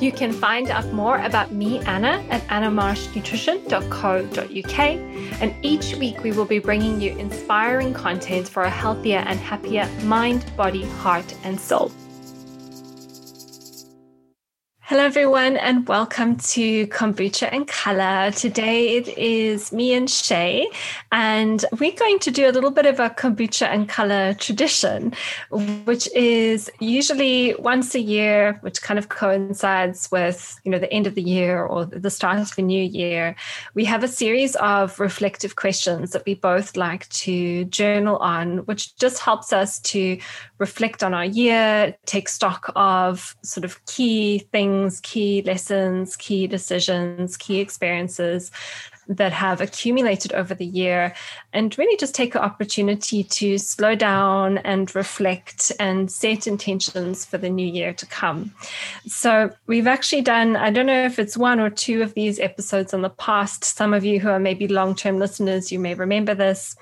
You can find out more about me, Anna, at annamarshnutrition.co.uk. And each week we will be bringing you inspiring content for a healthier and happier mind, body, heart, and soul. Hello, everyone, and welcome to Kombucha and Color. Today it is me and Shay, and we're going to do a little bit of a Kombucha and Color tradition, which is usually once a year, which kind of coincides with you know the end of the year or the start of the new year. We have a series of reflective questions that we both like to journal on, which just helps us to reflect on our year, take stock of sort of key things, key lessons, key decisions, key experiences that have accumulated over the year and really just take an opportunity to slow down and reflect and set intentions for the new year to come. So, we've actually done, I don't know if it's one or two of these episodes in the past. Some of you who are maybe long term listeners, you may remember this.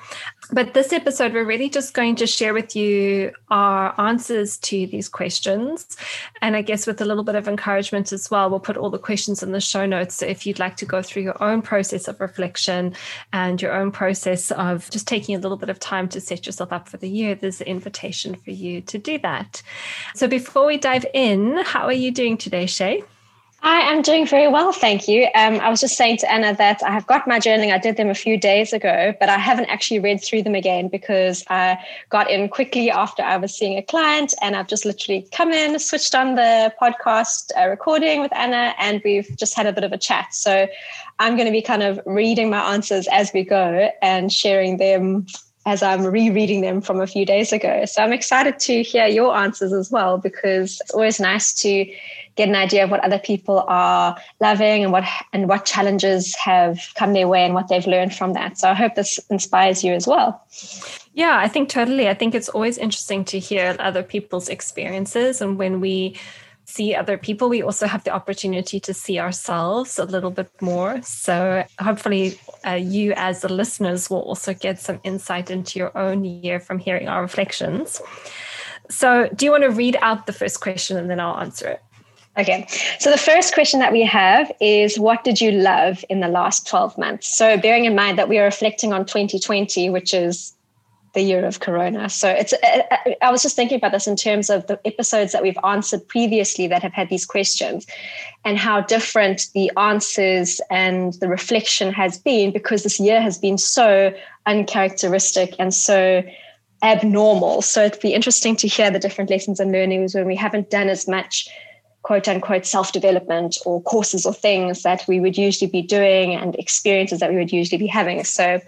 But this episode, we're really just going to share with you our answers to these questions. And I guess with a little bit of encouragement as well, we'll put all the questions in the show notes. So if you'd like to go through your own process of reflection and your own process of just taking a little bit of time to set yourself up for the year, there's an invitation for you to do that. So before we dive in, how are you doing today, Shay? I am doing very well, thank you. Um, I was just saying to Anna that I have got my journaling. I did them a few days ago, but I haven't actually read through them again because I got in quickly after I was seeing a client, and I've just literally come in, switched on the podcast uh, recording with Anna, and we've just had a bit of a chat. So I'm going to be kind of reading my answers as we go and sharing them as I'm rereading them from a few days ago. So I'm excited to hear your answers as well because it's always nice to get an idea of what other people are loving and what and what challenges have come their way and what they've learned from that. So I hope this inspires you as well. Yeah, I think totally. I think it's always interesting to hear other people's experiences and when we see other people, we also have the opportunity to see ourselves a little bit more. So, hopefully, uh, you as the listeners will also get some insight into your own year from hearing our reflections. So, do you want to read out the first question and then I'll answer it? Okay. So the first question that we have is what did you love in the last 12 months? So bearing in mind that we are reflecting on 2020, which is the year of corona. So it's uh, uh, I was just thinking about this in terms of the episodes that we've answered previously that have had these questions and how different the answers and the reflection has been because this year has been so uncharacteristic and so abnormal. So it'd be interesting to hear the different lessons and learnings when we haven't done as much quote unquote self development or courses or things that we would usually be doing and experiences that we would usually be having. So,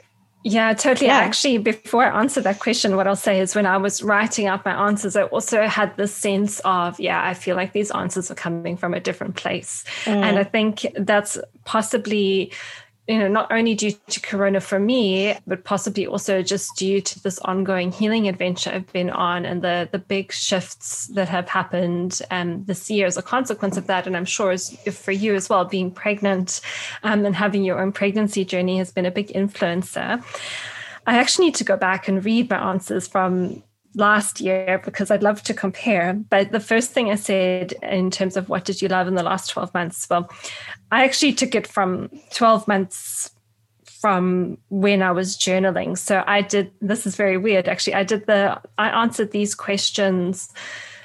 yeah, totally. Yeah. Actually, before I answer that question, what I'll say is when I was writing out my answers, I also had this sense of, yeah, I feel like these answers are coming from a different place. Mm. And I think that's possibly you know, not only due to Corona for me, but possibly also just due to this ongoing healing adventure I've been on and the the big shifts that have happened um, this year as a consequence of that. And I'm sure as, for you as well, being pregnant um, and having your own pregnancy journey has been a big influencer. I actually need to go back and read my answers from last year because I'd love to compare. But the first thing I said in terms of what did you love in the last 12 months, well, I actually took it from 12 months from when I was journaling. So I did, this is very weird actually. I did the, I answered these questions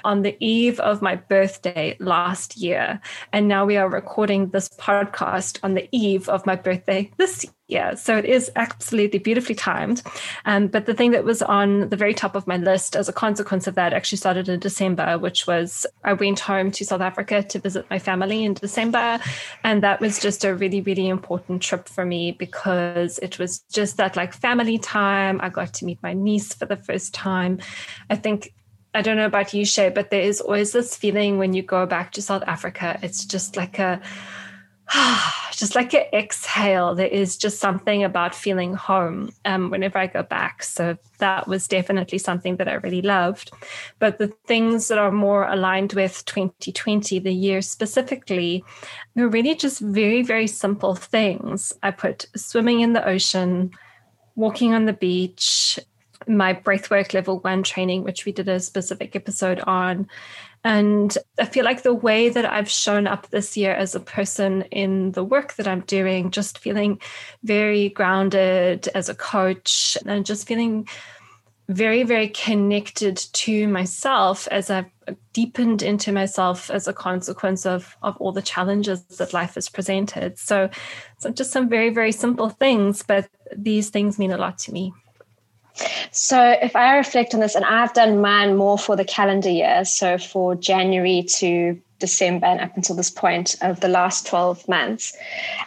on the eve of my birthday last year. And now we are recording this podcast on the eve of my birthday this year. So it is absolutely beautifully timed. Um, but the thing that was on the very top of my list as a consequence of that actually started in December, which was I went home to South Africa to visit my family in December. And that was just a really, really important trip for me because it was just that like family time. I got to meet my niece for the first time. I think I don't know about you, Shay, but there is always this feeling when you go back to South Africa. It's just like a just like an exhale. There is just something about feeling home um, whenever I go back. So that was definitely something that I really loved. But the things that are more aligned with 2020, the year specifically, were really just very, very simple things. I put swimming in the ocean, walking on the beach, my breathwork level one training, which we did a specific episode on, and I feel like the way that I've shown up this year as a person in the work that I'm doing, just feeling very grounded as a coach and just feeling very, very connected to myself as I've deepened into myself as a consequence of, of all the challenges that life has presented. So, so just some very, very simple things, but these things mean a lot to me. So, if I reflect on this, and I've done mine more for the calendar year, so for January to December and up until this point of the last 12 months.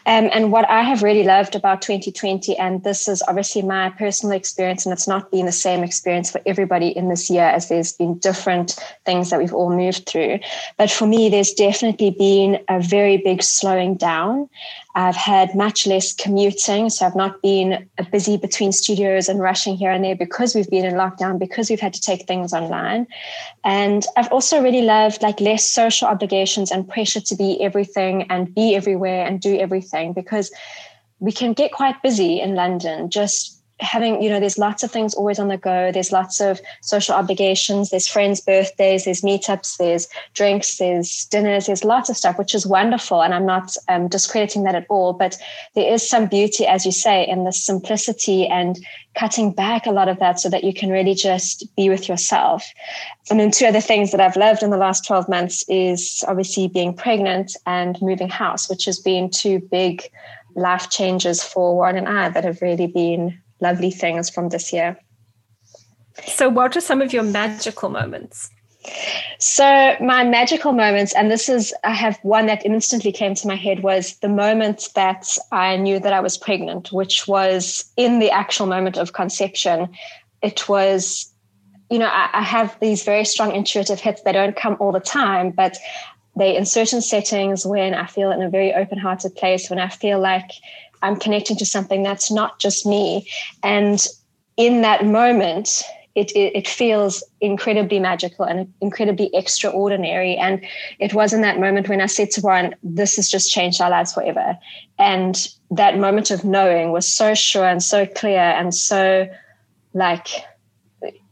Um, and what I have really loved about 2020, and this is obviously my personal experience, and it's not been the same experience for everybody in this year, as there's been different things that we've all moved through. But for me, there's definitely been a very big slowing down. I've had much less commuting, so I've not been busy between studios and rushing here and there because we've been in lockdown, because we've had to take things online. And I've also really loved like less social obligations and pressure to be everything and be everywhere and do everything because we can get quite busy in London just having you know there's lots of things always on the go. There's lots of social obligations. There's friends birthdays. There's meetups. There's drinks. There's dinners. There's lots of stuff which is wonderful. And i'm not um, discrediting that at all. But there is some beauty as you say in the simplicity and cutting back a lot of that so that you can really just be with yourself. And then two other things that i've loved in the last 12 months is obviously being pregnant and moving house which has been two big life changes for warren and i that have really been lovely things from this year. So, what are some of your magical moments? So, my magical moments, and this is, I have one that instantly came to my head was the moment that I knew that I was pregnant, which was in the actual moment of conception. It was, you know, I, I have these very strong intuitive hits. They don't come all the time, but they in certain settings when I feel in a very open hearted place, when I feel like I'm connecting to something that's not just me. And in that moment, it, it, it, feels incredibly magical and incredibly extraordinary. And it was in that moment when I said to Warren, this has just changed our lives forever. And that moment of knowing was so sure and so clear and so like,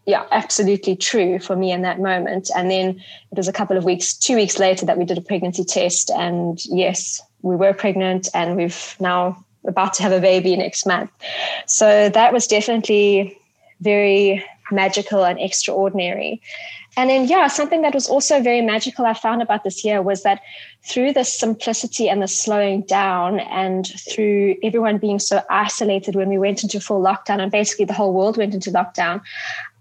yeah, absolutely true for me in that moment. And then it was a couple of weeks, two weeks later that we did a pregnancy test. And yes, we were pregnant and we've now about to have a baby next month. So that was definitely very magical and extraordinary. And then, yeah, something that was also very magical I found about this year was that through the simplicity and the slowing down, and through everyone being so isolated when we went into full lockdown, and basically the whole world went into lockdown,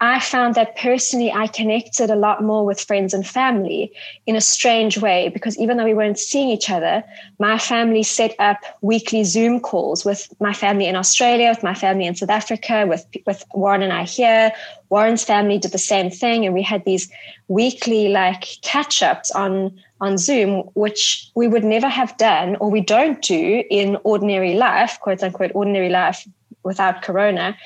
I found that personally I connected a lot more with friends and family in a strange way because even though we weren't seeing each other, my family set up weekly Zoom calls with my family in Australia, with my family in South Africa, with, with Warren and I here. Warren's family did the same thing, and we had these weekly like catch ups on on Zoom, which we would never have done or we don't do in ordinary life, quote unquote, ordinary life without Corona.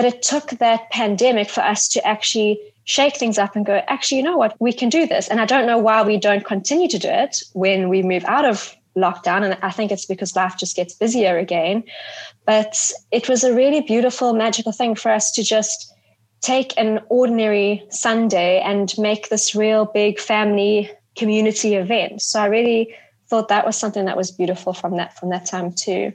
But it took that pandemic for us to actually shake things up and go, actually, you know what, we can do this. And I don't know why we don't continue to do it when we move out of lockdown. And I think it's because life just gets busier again. But it was a really beautiful, magical thing for us to just take an ordinary Sunday and make this real big family community event. So I really thought that was something that was beautiful from that from that time too.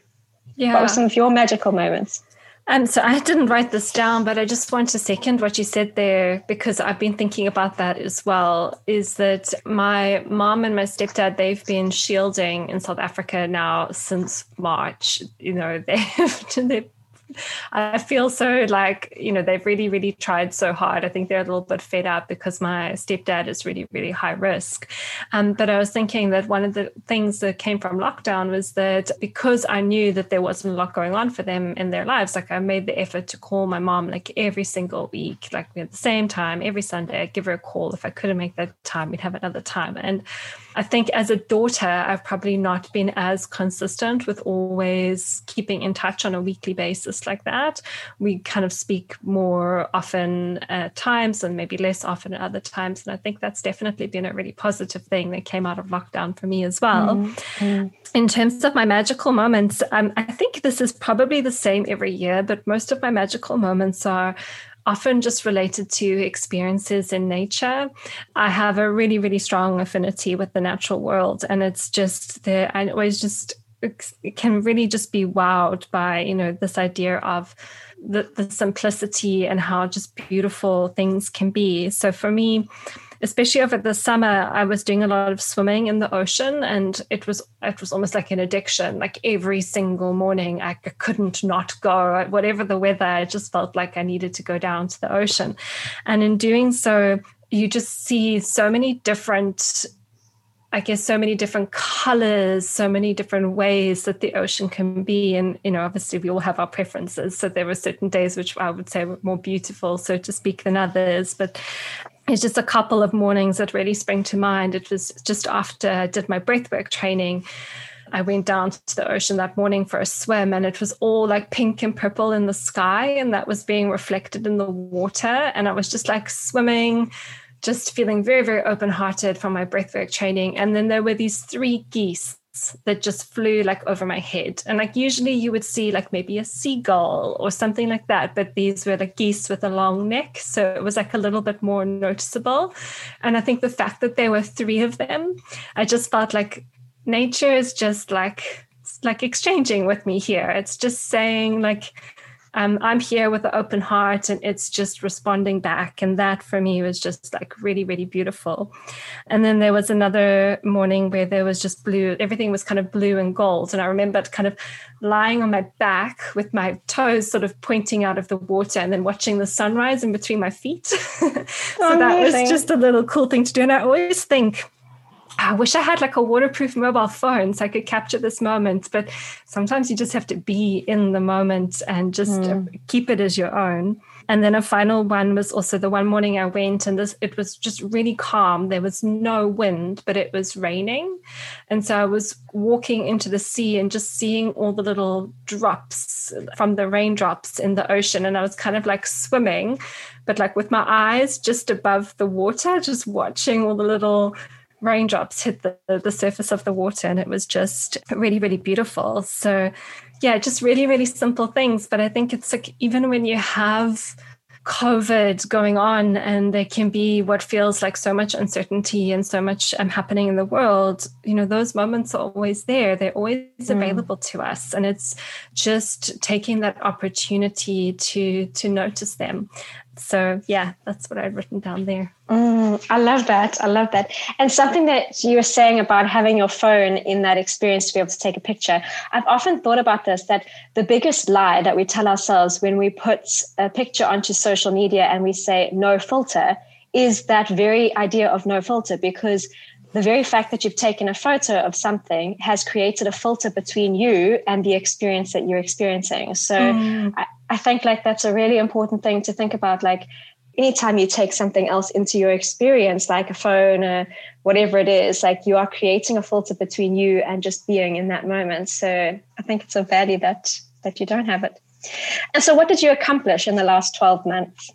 Yeah. What were some of your magical moments? Um, so I didn't write this down, but I just want to second what you said there because I've been thinking about that as well. Is that my mom and my stepdad? They've been shielding in South Africa now since March. You know, they've they've I feel so like, you know, they've really, really tried so hard. I think they're a little bit fed up because my stepdad is really, really high risk. Um, but I was thinking that one of the things that came from lockdown was that because I knew that there wasn't a lot going on for them in their lives, like I made the effort to call my mom like every single week, like at the same time, every Sunday, I'd give her a call. If I couldn't make that time, we'd have another time. And I think as a daughter, I've probably not been as consistent with always keeping in touch on a weekly basis like that. We kind of speak more often at times and maybe less often at other times. And I think that's definitely been a really positive thing that came out of lockdown for me as well. Mm-hmm. In terms of my magical moments, um, I think this is probably the same every year, but most of my magical moments are often just related to experiences in nature. I have a really, really strong affinity with the natural world. And it's just there, I always just can really just be wowed by, you know, this idea of the, the simplicity and how just beautiful things can be. So for me, especially over the summer i was doing a lot of swimming in the ocean and it was it was almost like an addiction like every single morning i couldn't not go whatever the weather i just felt like i needed to go down to the ocean and in doing so you just see so many different I guess so many different colors, so many different ways that the ocean can be. And, you know, obviously we all have our preferences. So there were certain days which I would say were more beautiful, so to speak, than others. But it's just a couple of mornings that really spring to mind. It was just after I did my breathwork training. I went down to the ocean that morning for a swim, and it was all like pink and purple in the sky, and that was being reflected in the water. And I was just like swimming, just feeling very, very open hearted from my breathwork training. And then there were these three geese that just flew like over my head. And like usually you would see like maybe a seagull or something like that, but these were like geese with a long neck. So it was like a little bit more noticeable. And I think the fact that there were three of them, I just felt like nature is just like like exchanging with me here. It's just saying like um, I'm here with an open heart and it's just responding back. And that for me was just like really, really beautiful. And then there was another morning where there was just blue, everything was kind of blue and gold. And I remember kind of lying on my back with my toes sort of pointing out of the water and then watching the sunrise in between my feet. so oh, that was just a little cool thing to do. And I always think, I wish I had like a waterproof mobile phone so I could capture this moment. But sometimes you just have to be in the moment and just mm. keep it as your own. And then a final one was also the one morning I went and this it was just really calm. There was no wind, but it was raining. And so I was walking into the sea and just seeing all the little drops from the raindrops in the ocean. And I was kind of like swimming, but like with my eyes just above the water, just watching all the little raindrops hit the, the surface of the water and it was just really really beautiful so yeah just really really simple things but i think it's like even when you have COVID going on, and there can be what feels like so much uncertainty and so much um, happening in the world. You know, those moments are always there, they're always mm. available to us. And it's just taking that opportunity to to notice them so yeah that's what i've written down there. Mm, i love that. I love that. And something that you were saying about having your phone in that experience to be able to take a picture i've often thought about this that the biggest lie that we tell ourselves when we put a picture onto social media and we say no filter is that very idea of no filter because the very fact that you've taken a photo of something has created a filter between you and the experience that you're experiencing. So mm. I, I think like that's a really important thing to think about. Like anytime you take something else into your experience, like a phone or whatever it is, like you are creating a filter between you and just being in that moment. So I think it's a value that that you don't have it. And so what did you accomplish in the last 12 months?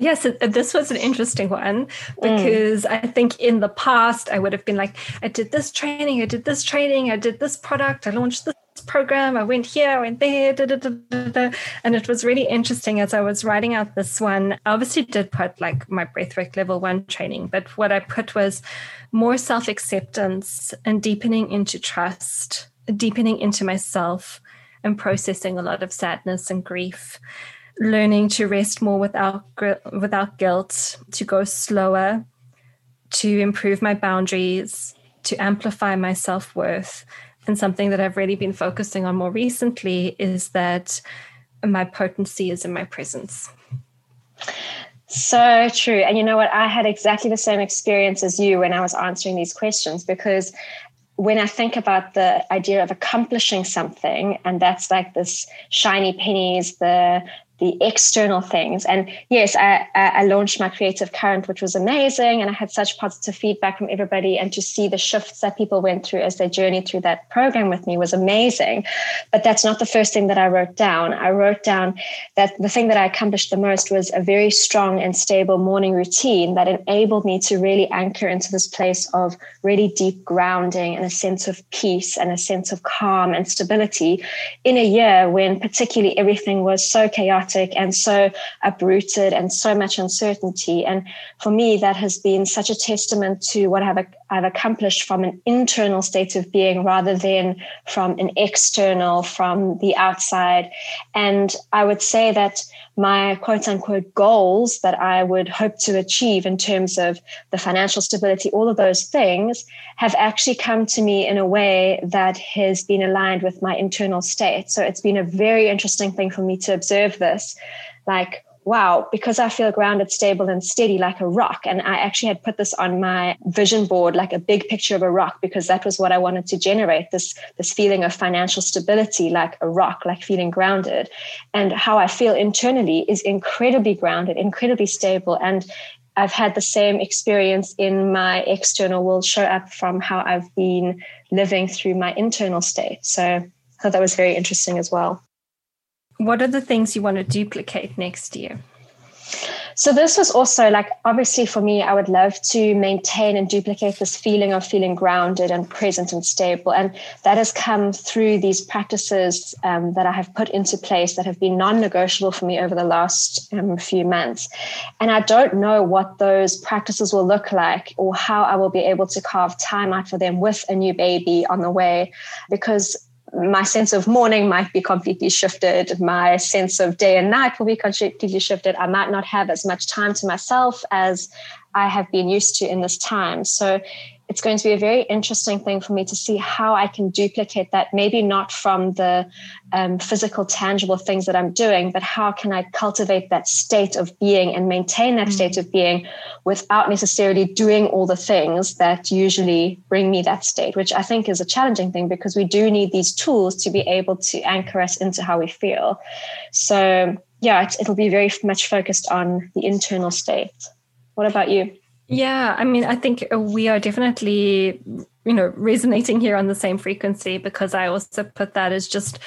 Yes, this was an interesting one mm. because mm. I think in the past I would have been like, I did this training, I did this training, I did this product, I launched this program, I went here, I went there, da, da, da, and it was really interesting as I was writing out this one. I obviously did put like my breathwork level one training, but what I put was more self acceptance and deepening into trust, deepening into myself, and processing a lot of sadness and grief learning to rest more without without guilt, to go slower, to improve my boundaries, to amplify my self worth. And something that I've really been focusing on more recently is that my potency is in my presence. So true. And you know what? I had exactly the same experience as you when I was answering these questions because when I think about the idea of accomplishing something, and that's like this shiny pennies, the the external things. And yes, I, I launched my creative current, which was amazing. And I had such positive feedback from everybody. And to see the shifts that people went through as they journeyed through that program with me was amazing. But that's not the first thing that I wrote down. I wrote down that the thing that I accomplished the most was a very strong and stable morning routine that enabled me to really anchor into this place of really deep grounding and a sense of peace and a sense of calm and stability in a year when particularly everything was so chaotic and so uprooted and so much uncertainty. And for me, that has been such a testament to what I've, I've accomplished from an internal state of being rather than from an external, from the outside. And I would say that my quote unquote goals that I would hope to achieve in terms of the financial stability, all of those things have actually come to me in a way that has been aligned with my internal state. So it's been a very interesting thing for me to observe this. Like, wow, because I feel grounded, stable, and steady like a rock. And I actually had put this on my vision board, like a big picture of a rock, because that was what I wanted to generate this, this feeling of financial stability, like a rock, like feeling grounded. And how I feel internally is incredibly grounded, incredibly stable. And I've had the same experience in my external world show up from how I've been living through my internal state. So I thought that was very interesting as well. What are the things you want to duplicate next year? So this was also like obviously for me, I would love to maintain and duplicate this feeling of feeling grounded and present and stable, and that has come through these practices um, that I have put into place that have been non-negotiable for me over the last um, few months. And I don't know what those practices will look like or how I will be able to carve time out for them with a new baby on the way, because my sense of morning might be completely shifted. My sense of day and night will be completely shifted. I might not have as much time to myself as I have been used to in this time. So it's going to be a very interesting thing for me to see how I can duplicate that, maybe not from the um, physical, tangible things that I'm doing, but how can I cultivate that state of being and maintain that mm-hmm. state of being without necessarily doing all the things that usually bring me that state, which I think is a challenging thing because we do need these tools to be able to anchor us into how we feel. So, yeah, it'll be very much focused on the internal state. What about you? Yeah, I mean, I think uh, we are definitely, you know, resonating here on the same frequency because I also put that as just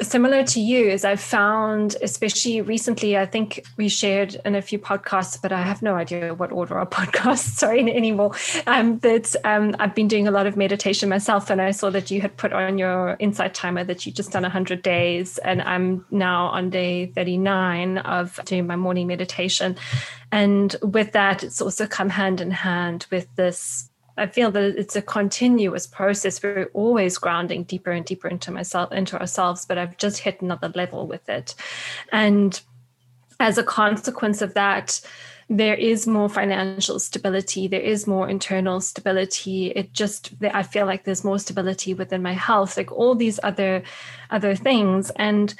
similar to you is I've found, especially recently, I think we shared in a few podcasts, but I have no idea what order our podcasts are in anymore. Um, that um, I've been doing a lot of meditation myself, and I saw that you had put on your insight timer that you just done 100 days, and I'm now on day 39 of doing my morning meditation. And with that, it's also come hand in hand with this I feel that it's a continuous process. We're always grounding deeper and deeper into myself, into ourselves, but I've just hit another level with it. And as a consequence of that, there is more financial stability there is more internal stability it just i feel like there's more stability within my health like all these other other things and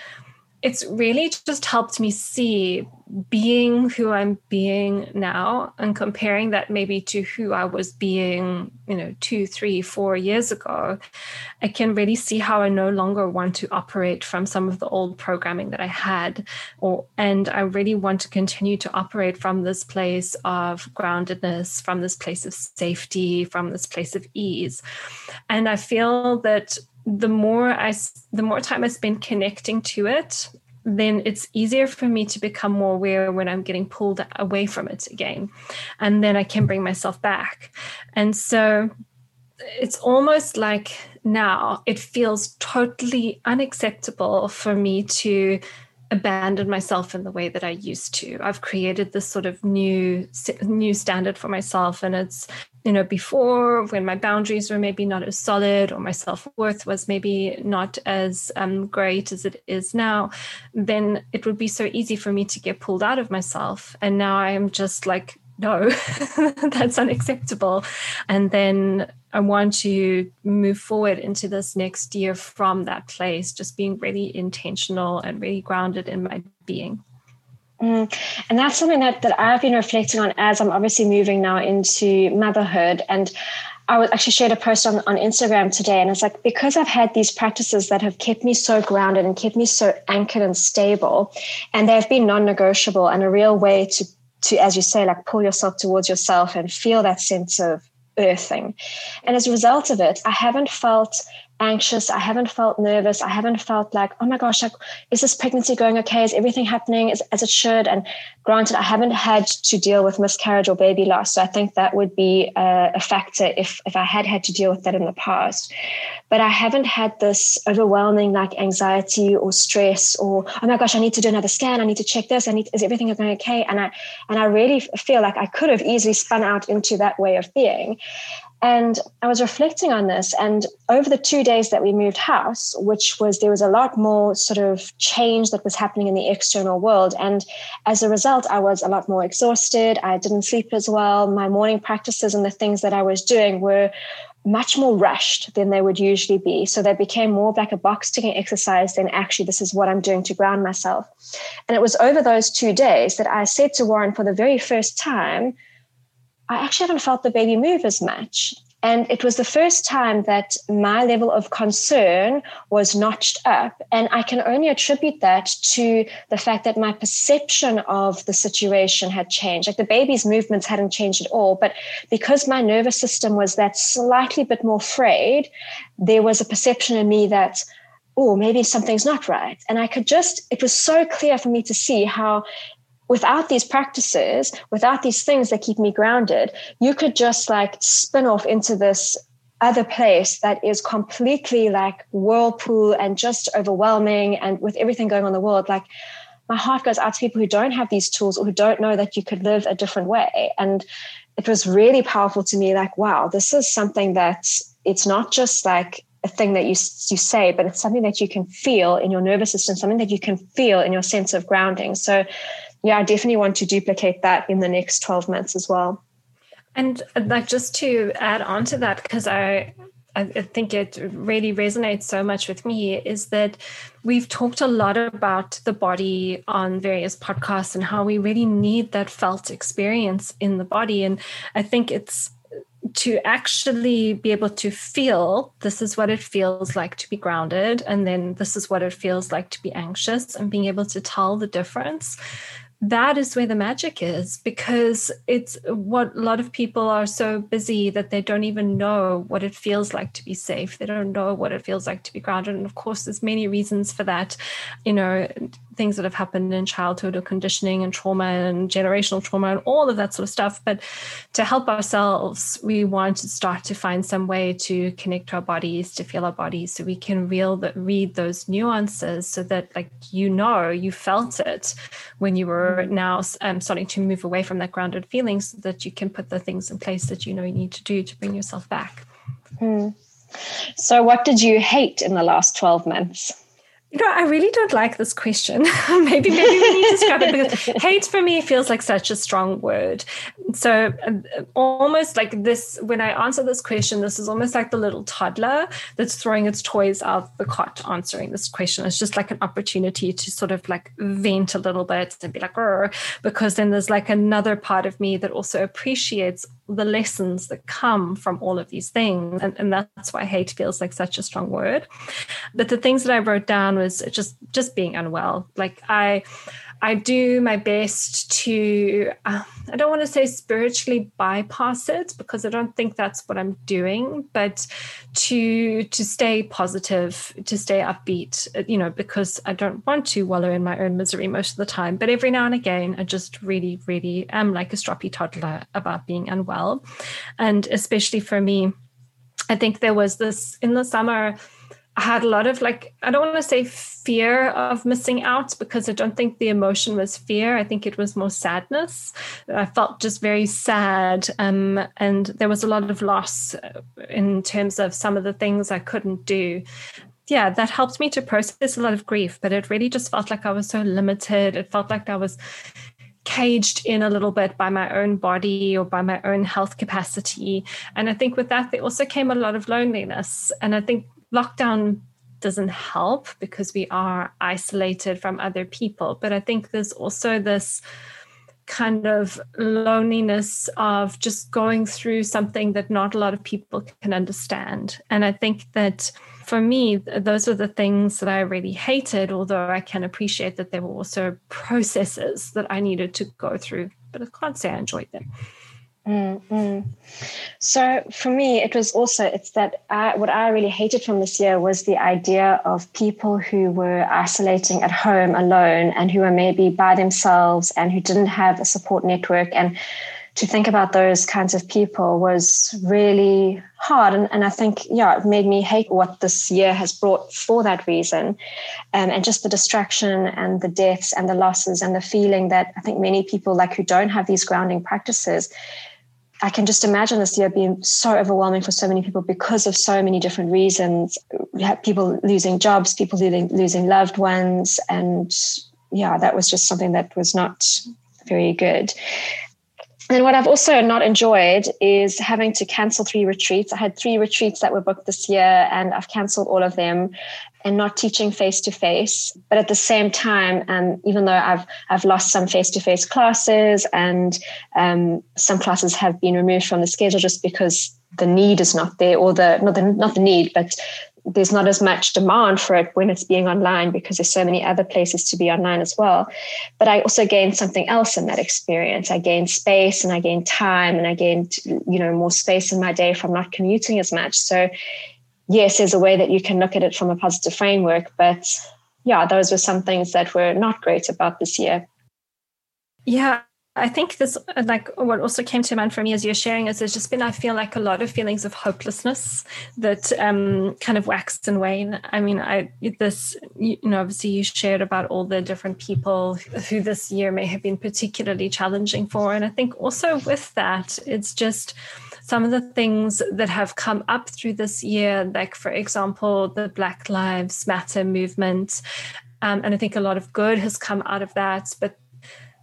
it's really just helped me see being who I'm being now and comparing that maybe to who I was being, you know, two, three, four years ago. I can really see how I no longer want to operate from some of the old programming that I had, or and I really want to continue to operate from this place of groundedness, from this place of safety, from this place of ease. And I feel that the more I, the more time I spend connecting to it, then it's easier for me to become more aware when I'm getting pulled away from it again. And then I can bring myself back. And so it's almost like now it feels totally unacceptable for me to abandon myself in the way that I used to. I've created this sort of new new standard for myself and it's you know before when my boundaries were maybe not as solid or my self-worth was maybe not as um, great as it is now then it would be so easy for me to get pulled out of myself. And now i'm just like no that's unacceptable. And then i want to move forward into this next year from that place just being really intentional and really grounded in my being Mm. And that's something that, that I've been reflecting on as I'm obviously moving now into motherhood. And I was actually shared a post on, on Instagram today, and it's like because I've had these practices that have kept me so grounded and kept me so anchored and stable, and they've been non-negotiable and a real way to to, as you say, like pull yourself towards yourself and feel that sense of earthing. And as a result of it, I haven't felt anxious. I haven't felt nervous. I haven't felt like, oh my gosh, like, is this pregnancy going okay? Is everything happening as, as it should? And granted, I haven't had to deal with miscarriage or baby loss. So I think that would be a, a factor if, if I had had to deal with that in the past. But I haven't had this overwhelming like anxiety or stress or, oh my gosh, I need to do another scan. I need to check this. I need, is everything going okay? And I, and I really feel like I could have easily spun out into that way of being. And I was reflecting on this. And over the two days that we moved house, which was there was a lot more sort of change that was happening in the external world. And as a result, I was a lot more exhausted. I didn't sleep as well. My morning practices and the things that I was doing were much more rushed than they would usually be. So they became more like a box ticking exercise than actually, this is what I'm doing to ground myself. And it was over those two days that I said to Warren for the very first time, I actually haven't felt the baby move as much. And it was the first time that my level of concern was notched up. And I can only attribute that to the fact that my perception of the situation had changed. Like the baby's movements hadn't changed at all. But because my nervous system was that slightly bit more frayed, there was a perception in me that, oh, maybe something's not right. And I could just, it was so clear for me to see how without these practices, without these things that keep me grounded, you could just like spin off into this other place that is completely like whirlpool and just overwhelming and with everything going on in the world. Like my heart goes out to people who don't have these tools or who don't know that you could live a different way. And it was really powerful to me like wow this is something that it's not just like a thing that you you say but it's something that you can feel in your nervous system something that you can feel in your sense of grounding. So yeah, I definitely want to duplicate that in the next 12 months as well. And like just to add on to that, because I I think it really resonates so much with me is that we've talked a lot about the body on various podcasts and how we really need that felt experience in the body. And I think it's to actually be able to feel this is what it feels like to be grounded, and then this is what it feels like to be anxious, and being able to tell the difference that is where the magic is because it's what a lot of people are so busy that they don't even know what it feels like to be safe. They don't know what it feels like to be grounded. And of course there's many reasons for that. You know things that have happened in childhood or conditioning and trauma and generational trauma and all of that sort of stuff but to help ourselves we want to start to find some way to connect to our bodies to feel our bodies so we can real that read those nuances so that like you know you felt it when you were mm-hmm. now um, starting to move away from that grounded feeling so that you can put the things in place that you know you need to do to bring yourself back mm. so what did you hate in the last 12 months you know, I really don't like this question. maybe, maybe we need to scrap it because hate for me feels like such a strong word. So, uh, almost like this, when I answer this question, this is almost like the little toddler that's throwing its toys out the cot answering this question. It's just like an opportunity to sort of like vent a little bit and be like, because then there's like another part of me that also appreciates the lessons that come from all of these things. And, and that's why hate feels like such a strong word. But the things that I wrote down was just just being unwell. Like I I do my best to, uh, I don't want to say spiritually bypass it because I don't think that's what I'm doing, but to to stay positive, to stay upbeat, uh, you know, because I don't want to wallow in my own misery most of the time. But every now and again, I just really, really am like a stroppy toddler about being unwell, and especially for me, I think there was this in the summer had a lot of like, I don't want to say fear of missing out because I don't think the emotion was fear. I think it was more sadness. I felt just very sad. Um, and there was a lot of loss uh, in terms of some of the things I couldn't do. Yeah, that helped me to process a lot of grief, but it really just felt like I was so limited. It felt like I was caged in a little bit by my own body or by my own health capacity. And I think with that, there also came a lot of loneliness. And I think lockdown doesn't help because we are isolated from other people. But I think there's also this kind of loneliness of just going through something that not a lot of people can understand. And I think that for me, those were the things that I really hated, although I can appreciate that there were also processes that I needed to go through, but I can't say I enjoyed them. Mm-hmm. So for me, it was also it's that I, what I really hated from this year was the idea of people who were isolating at home alone and who were maybe by themselves and who didn't have a support network and to think about those kinds of people was really hard. And, and I think, yeah, it made me hate what this year has brought for that reason. Um, and just the distraction and the deaths and the losses and the feeling that I think many people, like who don't have these grounding practices, I can just imagine this year being so overwhelming for so many people because of so many different reasons. We had people losing jobs, people losing, losing loved ones. And yeah, that was just something that was not very good. And what I've also not enjoyed is having to cancel three retreats. I had three retreats that were booked this year, and I've canceled all of them and not teaching face to face. But at the same time, um, even though I've I've lost some face to face classes and um, some classes have been removed from the schedule just because the need is not there, or the not the not the need, but there's not as much demand for it when it's being online because there's so many other places to be online as well. But I also gained something else in that experience. I gained space and I gained time and I gained, you know, more space in my day from not commuting as much. So yes, there's a way that you can look at it from a positive framework, but yeah, those were some things that were not great about this year. Yeah, I think this, like, what also came to mind for me as you're sharing is there's just been, I feel like, a lot of feelings of hopelessness that um, kind of waxed and wane. I mean, I this, you know, obviously you shared about all the different people who this year may have been particularly challenging for, and I think also with that, it's just some of the things that have come up through this year, like for example, the Black Lives Matter movement. Um, and I think a lot of good has come out of that, but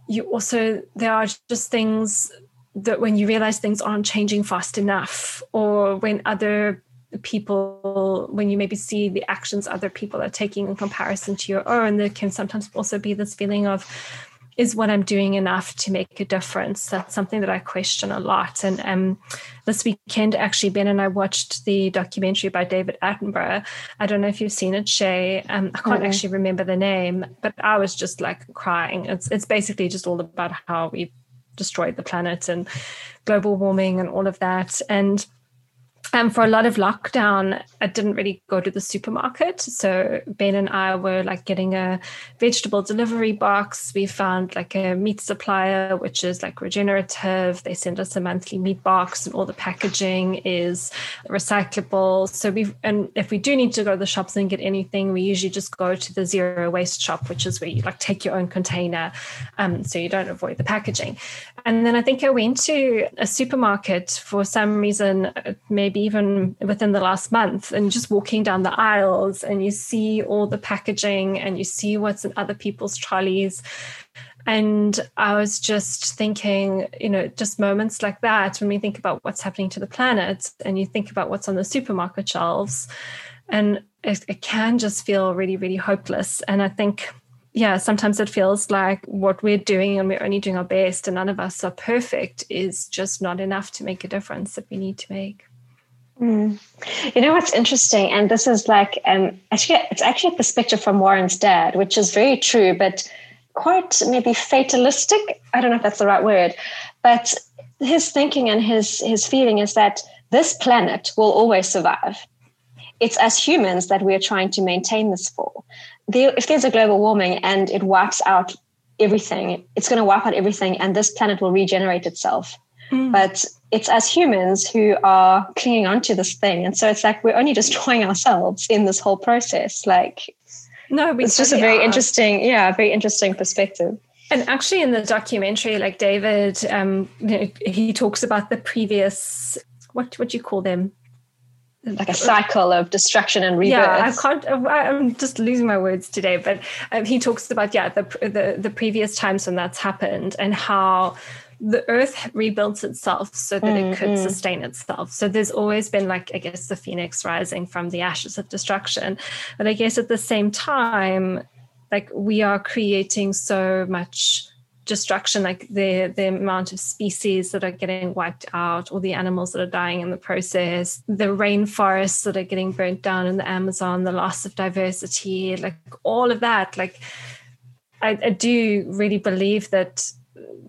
you also there are just things that when you realize things aren't changing fast enough or when other people when you maybe see the actions other people are taking in comparison to your own there can sometimes also be this feeling of is what I'm doing enough to make a difference? That's something that I question a lot. And um, this weekend, actually, Ben and I watched the documentary by David Attenborough. I don't know if you've seen it, Shay. Um, I can't mm-hmm. actually remember the name, but I was just like crying. It's it's basically just all about how we destroyed the planet and global warming and all of that. And um, for a lot of lockdown, I didn't really go to the supermarket. So Ben and I were like getting a vegetable delivery box. We found like a meat supplier, which is like regenerative. They send us a monthly meat box, and all the packaging is recyclable. So we and if we do need to go to the shops and get anything, we usually just go to the zero waste shop, which is where you like take your own container, um, so you don't avoid the packaging. And then I think I went to a supermarket for some reason, maybe even within the last month, and just walking down the aisles and you see all the packaging and you see what's in other people's trolleys. And I was just thinking, you know, just moments like that when we think about what's happening to the planet and you think about what's on the supermarket shelves. And it, it can just feel really, really hopeless. And I think yeah, sometimes it feels like what we're doing and we're only doing our best and none of us are perfect is just not enough to make a difference that we need to make. Mm. You know what's interesting, and this is like um, actually it's actually a perspective from Warren's dad, which is very true, but quite maybe fatalistic. I don't know if that's the right word, but his thinking and his his feeling is that this planet will always survive. It's as humans that we are trying to maintain this for there, if there's a global warming and it wipes out everything, it's going to wipe out everything, and this planet will regenerate itself. Mm. But it's as humans who are clinging onto this thing, and so it's like we're only destroying ourselves in this whole process. Like, no, it's just a very are. interesting, yeah, very interesting perspective. And actually, in the documentary, like David, um, you know, he talks about the previous what what do you call them like a cycle of destruction and rebirth. Yeah, I can't. I'm just losing my words today. But um, he talks about yeah the, the the previous times when that's happened and how the earth rebuilds itself so that mm, it could mm. sustain itself. So there's always been like I guess the phoenix rising from the ashes of destruction, but I guess at the same time, like we are creating so much destruction, like the the amount of species that are getting wiped out, or the animals that are dying in the process, the rainforests that are getting burnt down in the Amazon, the loss of diversity, like all of that. Like I, I do really believe that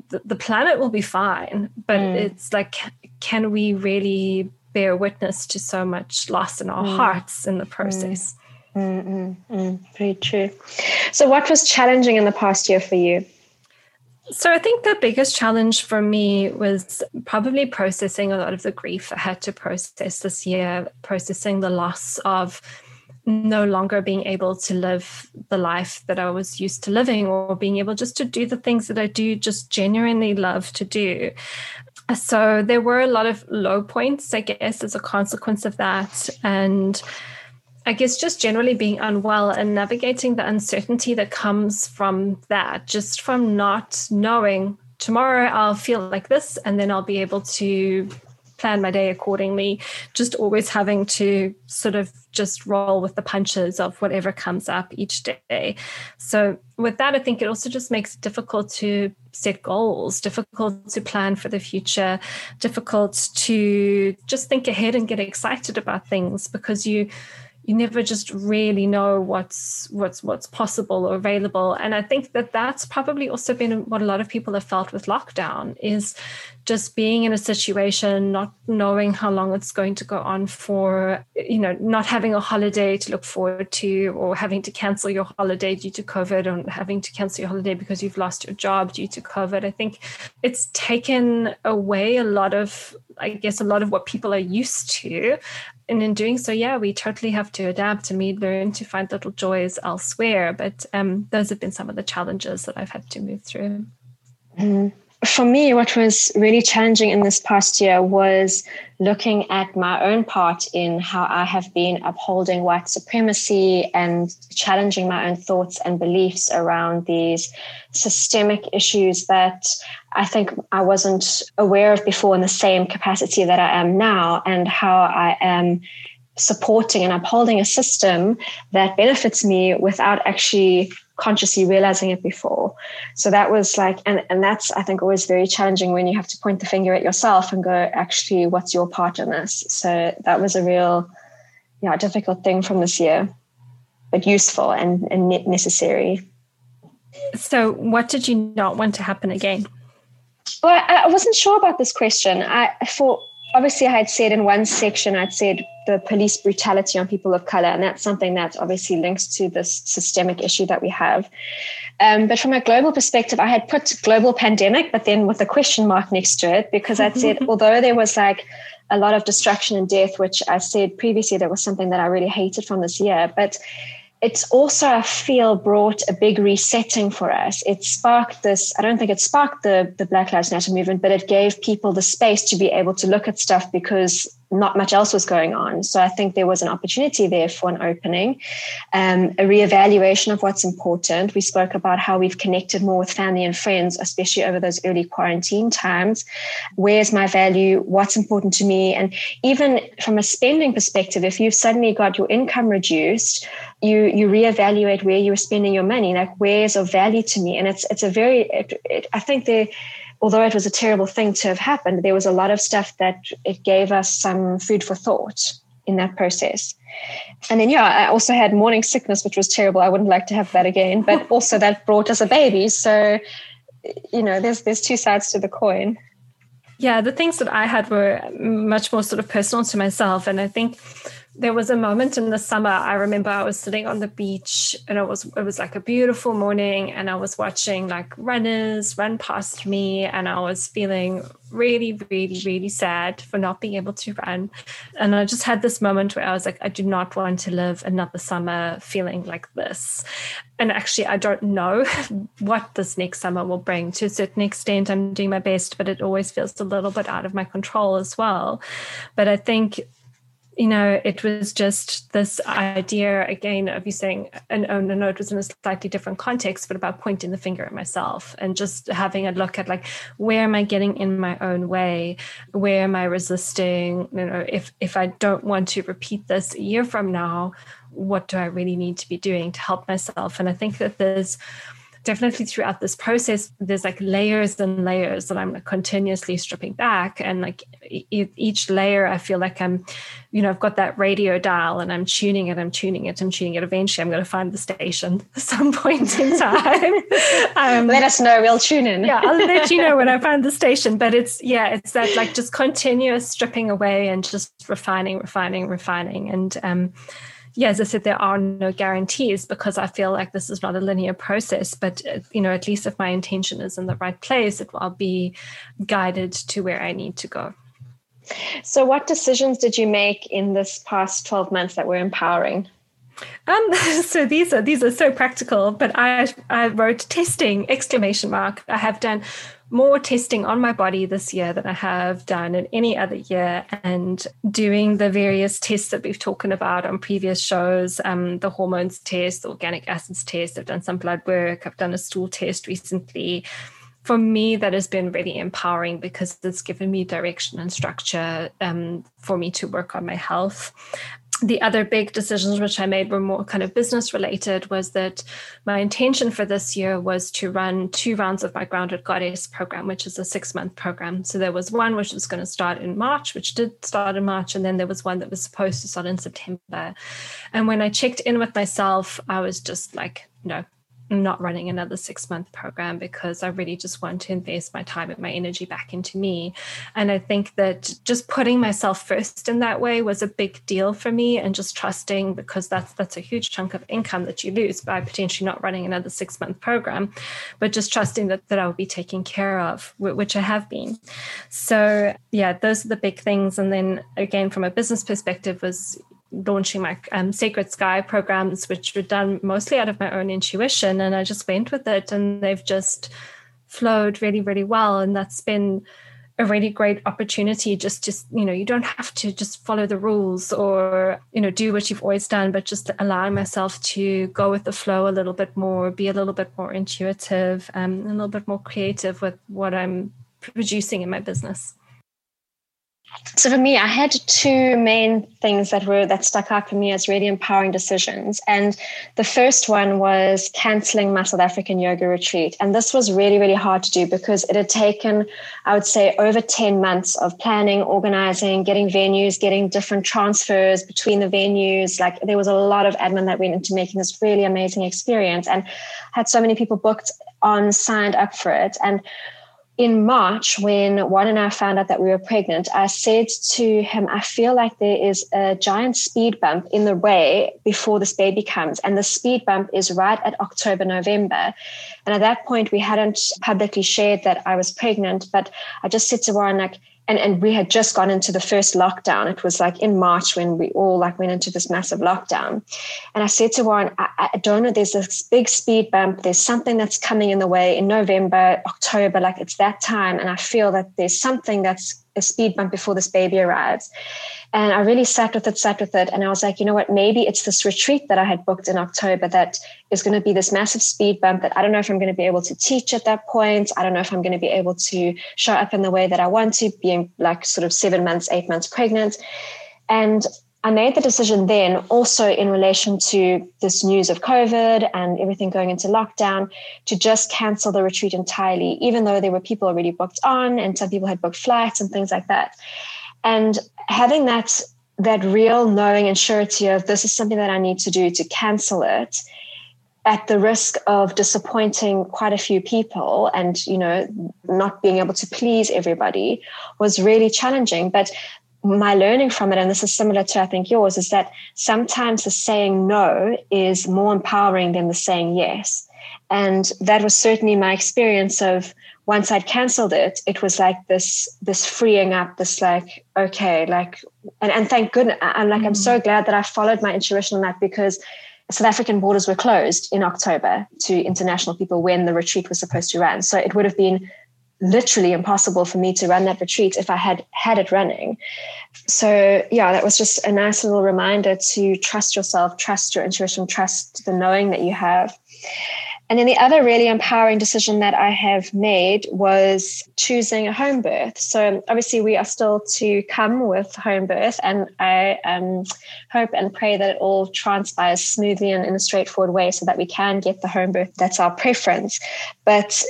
the, the, planet will be fine, but mm. it's like, can we really bear witness to so much loss in our mm. hearts in the mm. process? Mm, mm, mm, very true. So, what was challenging in the past year for you? So, I think the biggest challenge for me was probably processing a lot of the grief I had to process this year, processing the loss of no longer being able to live the life that I was used to living or being able just to do the things that I do just genuinely love to do. So, there were a lot of low points, I guess, as a consequence of that. And I guess just generally being unwell and navigating the uncertainty that comes from that, just from not knowing tomorrow I'll feel like this and then I'll be able to plan my day accordingly, just always having to sort of just roll with the punches of whatever comes up each day. So, with that, I think it also just makes it difficult to set goals, difficult to plan for the future, difficult to just think ahead and get excited about things because you you never just really know what's what's what's possible or available. And i think that that's probably also been what a lot of people have felt with lockdown is just being in a situation not knowing how long it's going to go on for you know not having a holiday to look forward to or having to cancel your holiday due to covid or having to cancel your holiday because you've lost your job due to covid. I think it's taken away a lot of i guess a lot of what people are used to and in doing so, yeah, we totally have to adapt and we learn to find little joys elsewhere. But um, those have been some of the challenges that I've had to move through. Mm for me, what was really challenging in this past year was looking at my own part in how I have been upholding white supremacy and challenging my own thoughts and beliefs around these systemic issues that I think I wasn't aware of before in the same capacity that I am now, and how I am supporting and upholding a system that benefits me without actually consciously realizing it before. So that was like, and, and that's, I think, always very challenging when you have to point the finger at yourself and go, actually, what's your part in this? So that was a real, yeah, difficult thing from this year, but useful and, and necessary. So, what did you not want to happen again? Well, I wasn't sure about this question. I for obviously I had said in one section, I'd said the police brutality on people of color, and that's something that obviously links to this systemic issue that we have. Um, but from a global perspective, I had put global pandemic, but then with a question mark next to it, because I'd said, although there was like a lot of destruction and death, which I said previously, that was something that I really hated from this year, but it's also, I feel, brought a big resetting for us. It sparked this, I don't think it sparked the, the Black Lives Matter movement, but it gave people the space to be able to look at stuff because not much else was going on. So I think there was an opportunity there for an opening, um, a reevaluation of what's important. We spoke about how we've connected more with family and friends, especially over those early quarantine times. Where's my value? What's important to me? And even from a spending perspective, if you've suddenly got your income reduced, you you reevaluate where you're spending your money. Like where's of value to me? And it's it's a very it, it, I think there although it was a terrible thing to have happened, there was a lot of stuff that it gave us some food for thought in that process. And then, yeah, I also had morning sickness, which was terrible. I wouldn't like to have that again. But also, that brought us a baby. So, you know, there's there's two sides to the coin. Yeah, the things that I had were much more sort of personal to myself, and I think there was a moment in the summer i remember i was sitting on the beach and it was it was like a beautiful morning and i was watching like runners run past me and i was feeling really really really sad for not being able to run. And i just had this moment where i was like i do not want to live another summer feeling like this. And actually i don't know what this next summer will bring. To a certain extent i'm doing my best but it always feels a little bit out of my control as well. But i think you know, it was just this idea again of you saying, and oh, no, no, it was in a slightly different context, but about pointing the finger at myself and just having a look at like, where am I getting in my own way? Where am I resisting? You know, if if I don't want to repeat this a year from now, what do I really need to be doing to help myself? And I think that there's definitely throughout this process, there's like layers and layers that I'm like continuously stripping back. And like e- each layer, I feel like I'm, you know, I've got that radio dial and I'm tuning it, I'm tuning it, I'm tuning it. Eventually, I'm going to find the station at some point in time. um, let us know, we'll tune in. yeah, I'll let you know when I find the station. But it's, yeah, it's that like just continuous stripping away and just refining, refining, refining. And, um, yeah, as I said, there are no guarantees because I feel like this is not a linear process. But uh, you know, at least if my intention is in the right place, it will be guided to where I need to go. So, what decisions did you make in this past twelve months that were empowering? Um, so these are these are so practical, but I I wrote testing exclamation mark. I have done more testing on my body this year than I have done in any other year, and doing the various tests that we've talked about on previous shows um, the hormones test, the organic acids test. I've done some blood work, I've done a stool test recently. For me, that has been really empowering because it's given me direction and structure um, for me to work on my health the other big decisions which I made were more kind of business related was that my intention for this year was to run two rounds of my Grounded Goddess program, which is a six month program. So there was one which was going to start in March, which did start in March, and then there was one that was supposed to start in September. And when I checked in with myself, I was just like, no, not running another six month program because I really just want to invest my time and my energy back into me. And I think that just putting myself first in that way was a big deal for me and just trusting because that's that's a huge chunk of income that you lose by potentially not running another six month program, but just trusting that, that I will be taken care of, which I have been. So yeah, those are the big things. And then again, from a business perspective was launching my um, Sacred Sky programs, which were done mostly out of my own intuition. And I just went with it and they've just flowed really, really well. And that's been a really great opportunity just just you know you don't have to just follow the rules or you know do what you've always done but just allowing myself to go with the flow a little bit more be a little bit more intuitive um, a little bit more creative with what i'm producing in my business so for me i had two main things that were that stuck out for me as really empowering decisions. And the first one was canceling my south african yoga retreat. And this was really really hard to do because it had taken i would say over 10 months of planning organizing getting venues getting different transfers between the venues. Like there was a lot of admin that went into making this really amazing experience. And had so many people booked on signed up for it. And in March, when Warren and I found out that we were pregnant, I said to him, I feel like there is a giant speed bump in the way before this baby comes. And the speed bump is right at October, November. And at that point, we hadn't publicly shared that I was pregnant, but I just said to Warren, like, and, and we had just gone into the first lockdown. It was like in March when we all like went into this massive lockdown. And I said to Warren, I, I don't know, there's this big speed bump. There's something that's coming in the way in November, October, like it's that time. And I feel that there's something that's a speed bump before this baby arrives. And I really sat with it, sat with it. And I was like, you know what? Maybe it's this retreat that I had booked in October that is going to be this massive speed bump that I don't know if I'm going to be able to teach at that point. I don't know if I'm going to be able to show up in the way that I want to, being like sort of seven months, eight months pregnant. And I made the decision then also in relation to this news of COVID and everything going into lockdown to just cancel the retreat entirely, even though there were people already booked on and some people had booked flights and things like that. And having that that real knowing and surety of this is something that I need to do to cancel it at the risk of disappointing quite a few people and you know not being able to please everybody was really challenging but my learning from it and this is similar to i think yours is that sometimes the saying no is more empowering than the saying yes and that was certainly my experience of once I'd cancelled it, it was like this this freeing up, this like okay, like and, and thank goodness. I'm like mm-hmm. I'm so mm. glad that I followed my intuition on that because South African borders were closed in October to international people when the retreat was supposed to run. So it would have been literally impossible for me to run that retreat if I had had it running. So yeah, that was just a nice little reminder to trust yourself, trust your intuition, trust the knowing that you have. And then the other really empowering decision that I have made was choosing a home birth. So obviously we are still to come with home birth, and I um, hope and pray that it all transpires smoothly and in a straightforward way so that we can get the home birth. That's our preference. But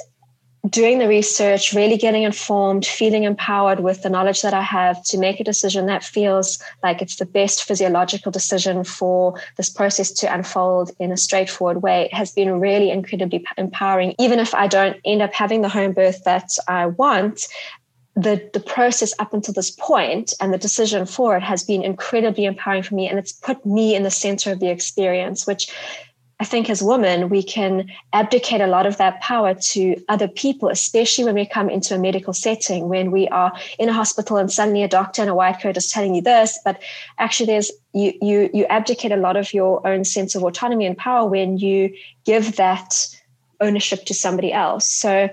doing the research, really getting informed, feeling empowered with the knowledge that I have to make a decision that feels like it's the best physiological decision for this process to unfold in a straightforward way has been really incredibly empowering. Even if I don't end up having the home birth that I want, the, the process up until this point and the decision for it has been incredibly empowering for me. And it's put me in the center of the experience, which I think as women, we can abdicate a lot of that power to other people, especially when we come into a medical setting, when we are in a hospital and suddenly a doctor in a white coat is telling you this, but actually there's you you you abdicate a lot of your own sense of autonomy and power when you give that ownership to somebody else. So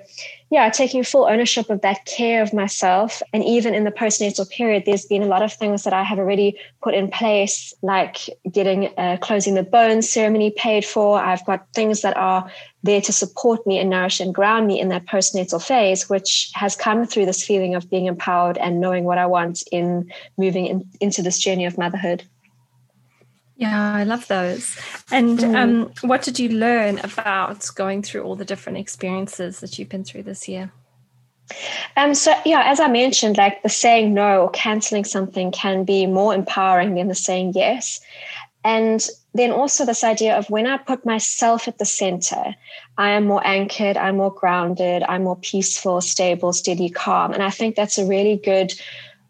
yeah, taking full ownership of that care of myself. And even in the postnatal period, there's been a lot of things that I have already put in place, like getting uh, closing the bones ceremony paid for. I've got things that are there to support me and nourish and ground me in that postnatal phase, which has come through this feeling of being empowered and knowing what I want in moving in, into this journey of motherhood. Yeah, I love those. And mm. um, what did you learn about going through all the different experiences that you've been through this year? Um, so yeah, as I mentioned, like the saying no or canceling something can be more empowering than the saying yes. And then also this idea of when I put myself at the center, I am more anchored, I'm more grounded, I'm more peaceful, stable, steady, calm. And I think that's a really good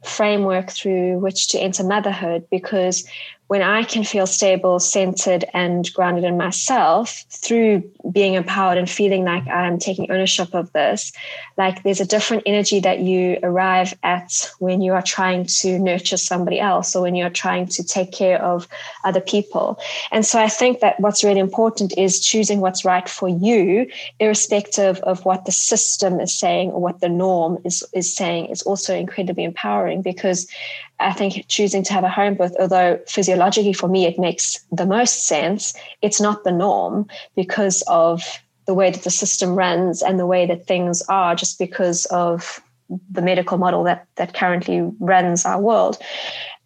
framework through which to enter motherhood because when I can feel stable, centered, and grounded in myself through being empowered and feeling like I'm taking ownership of this, like there's a different energy that you arrive at when you are trying to nurture somebody else or when you're trying to take care of other people. And so I think that what's really important is choosing what's right for you, irrespective of what the system is saying or what the norm is, is saying, is also incredibly empowering because I think choosing to have a home birth, although physiologically for me it makes the most sense, it's not the norm because of the way that the system runs and the way that things are, just because of the medical model that that currently runs our world.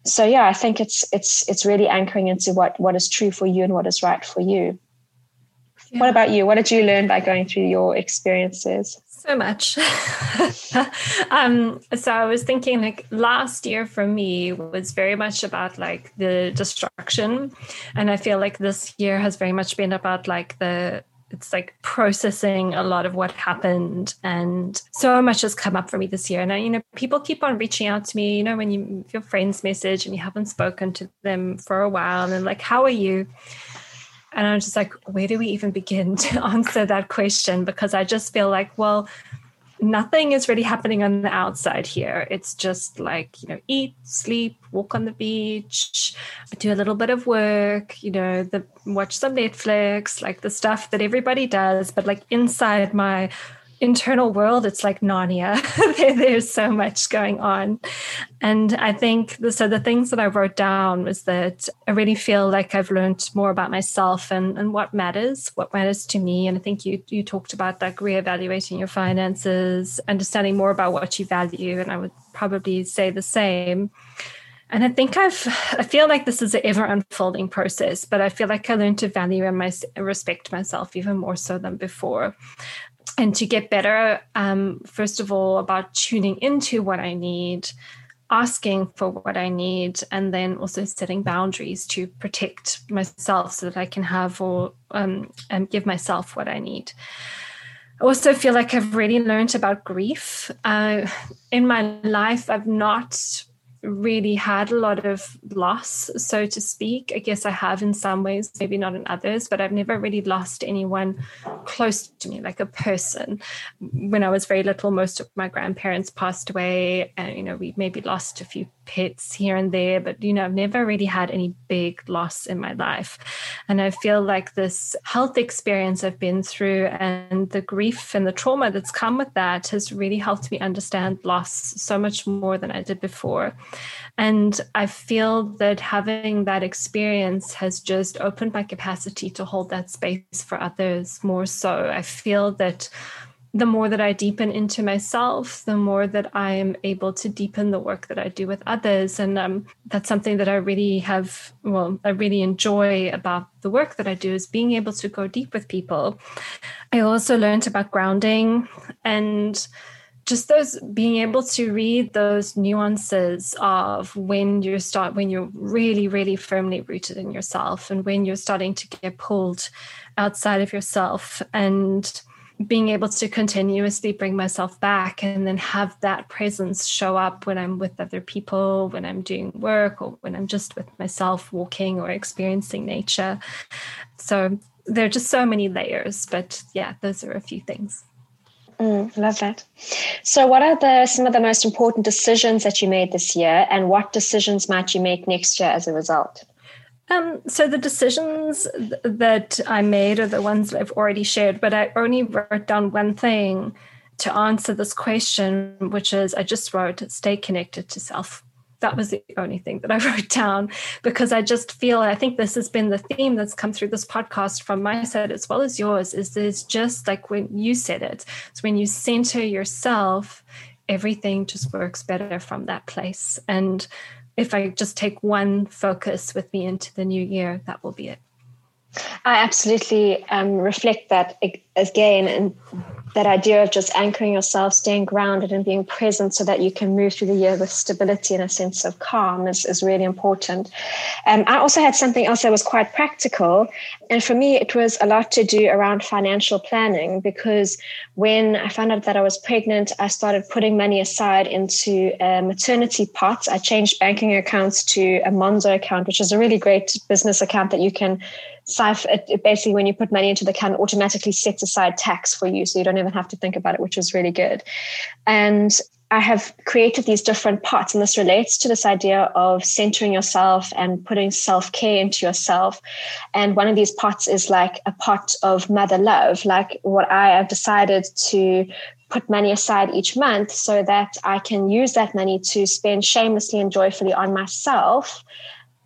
So yeah, I think it's it's it's really anchoring into what what is true for you and what is right for you. Yeah. What about you? What did you learn by going through your experiences? So much. um, so I was thinking like last year for me was very much about like the destruction. And I feel like this year has very much been about like the it's like processing a lot of what happened and so much has come up for me this year and I, you know people keep on reaching out to me you know when you your friends message and you haven't spoken to them for a while and like how are you and I'm just like, where do we even begin to answer that question? Because I just feel like, well, nothing is really happening on the outside here. It's just like, you know, eat, sleep, walk on the beach, do a little bit of work, you know, the watch some Netflix, like the stuff that everybody does. But like inside my internal world, it's like Narnia. There's so much going on. And I think the, so. The things that I wrote down was that I really feel like I've learned more about myself and, and what matters, what matters to me. And I think you you talked about like reevaluating your finances, understanding more about what you value. And I would probably say the same. And I think I've, I feel like this is an ever unfolding process, but I feel like I learned to value and my, respect myself even more so than before and to get better, um, first of all, about tuning into what I need, asking for what I need, and then also setting boundaries to protect myself so that I can have or um, give myself what I need. I also feel like I've really learned about grief. Uh, in my life, I've not really had a lot of loss, so to speak. I guess I have in some ways, maybe not in others, but I've never really lost anyone close to me, like a person. When I was very little, most of my grandparents passed away, and you know, we maybe lost a few pets here and there, but you know, I've never really had any big loss in my life. And I feel like this health experience I've been through and the grief and the trauma that's come with that has really helped me understand loss so much more than I did before. And I feel that having that experience has just opened my capacity to hold that space for others more so. I feel that the more that I deepen into myself, the more that I am able to deepen the work that I do with others. And um, that's something that I really have, well, I really enjoy about the work that I do is being able to go deep with people. I also learned about grounding and just those being able to read those nuances of when you start when you're really really firmly rooted in yourself and when you're starting to get pulled outside of yourself and being able to continuously bring myself back and then have that presence show up when I'm with other people, when I'm doing work, or when I'm just with myself walking or experiencing nature. So there are just so many layers, but yeah, those are a few things. Mm, love that. So, what are the some of the most important decisions that you made this year, and what decisions might you make next year as a result? Um, so the decisions that I made are the ones that I've already shared, but I only wrote down one thing to answer this question, which is I just wrote stay connected to self. That was the only thing that I wrote down because I just feel I think this has been the theme that's come through this podcast from my side as well as yours. Is there's just like when you said it, it's when you center yourself, everything just works better from that place. And if I just take one focus with me into the new year, that will be it. I absolutely um, reflect that again, and that idea of just anchoring yourself, staying grounded, and being present so that you can move through the year with stability and a sense of calm is, is really important. Um, I also had something else that was quite practical. And for me, it was a lot to do around financial planning because when I found out that I was pregnant, I started putting money aside into a maternity pot. I changed banking accounts to a Monzo account, which is a really great business account that you can it basically when you put money into the account automatically sets aside tax for you so you don't even have to think about it which was really good and I have created these different pots, and this relates to this idea of centering yourself and putting self care into yourself. And one of these pots is like a pot of mother love, like what I have decided to put money aside each month so that I can use that money to spend shamelessly and joyfully on myself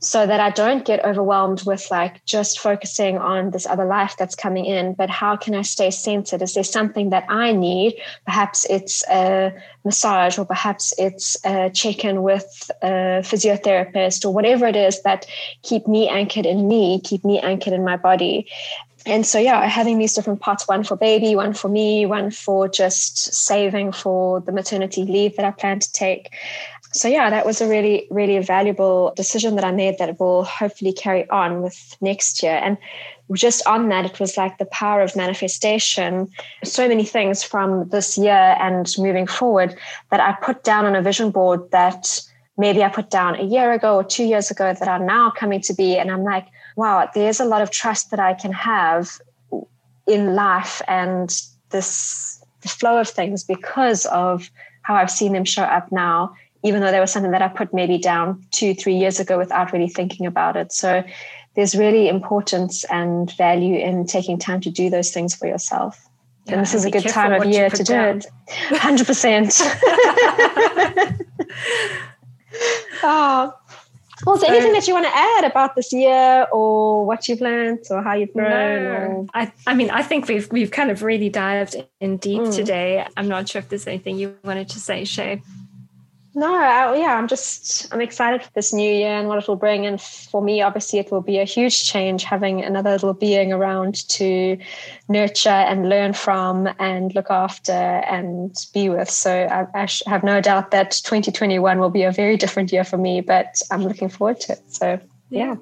so that I don't get overwhelmed with like just focusing on this other life that's coming in. But how can I stay centered? Is there something that I need? Perhaps it's a massage, or perhaps it's a check in with a physiotherapist, or whatever it is that keep me anchored in me, keep me anchored in my body. And so, yeah, having these different parts one for baby, one for me, one for just saving for the maternity leave that I plan to take so yeah that was a really really valuable decision that i made that will hopefully carry on with next year. And just on that it was like the power of manifestation. So many things from this year and moving forward that i put down on a vision board that maybe i put down a year ago or two years ago that are now coming to be. And i'm like wow there's a lot of trust that i can have in life and this the flow of things because of how i've seen them show up now even though there was something that I put maybe down two, three years ago without really thinking about it. So there's really importance and value in taking time to do those things for yourself. Yeah, and this is a good time of year to down. do it. 100%. oh, well, is there so, anything that you want to add about this year or what you've learned or how you've grown? No. Or? I, I mean, I think we've we've kind of really dived in deep mm. today. I'm not sure if there's anything you wanted to say, Shay. No, I, yeah, I'm just I'm excited for this new year and what it will bring. And for me, obviously, it will be a huge change having another little being around to nurture and learn from and look after and be with. So I, I have no doubt that 2021 will be a very different year for me, but I'm looking forward to it. So yeah.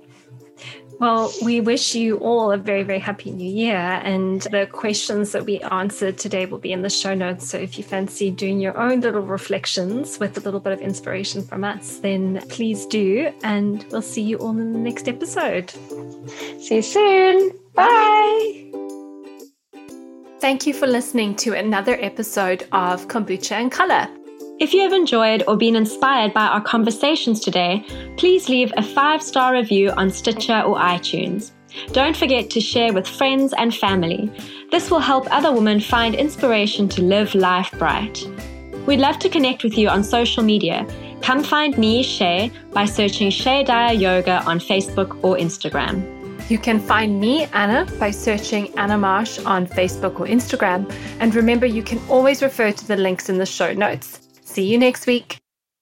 Well, we wish you all a very, very happy new year. And the questions that we answered today will be in the show notes. So if you fancy doing your own little reflections with a little bit of inspiration from us, then please do. And we'll see you all in the next episode. See you soon. Bye. Thank you for listening to another episode of Kombucha and Color. If you have enjoyed or been inspired by our conversations today, please leave a five star review on Stitcher or iTunes. Don't forget to share with friends and family. This will help other women find inspiration to live life bright. We'd love to connect with you on social media. Come find me, Shay, by searching Shay Dyer Yoga on Facebook or Instagram. You can find me, Anna, by searching Anna Marsh on Facebook or Instagram. And remember, you can always refer to the links in the show notes. See you next week.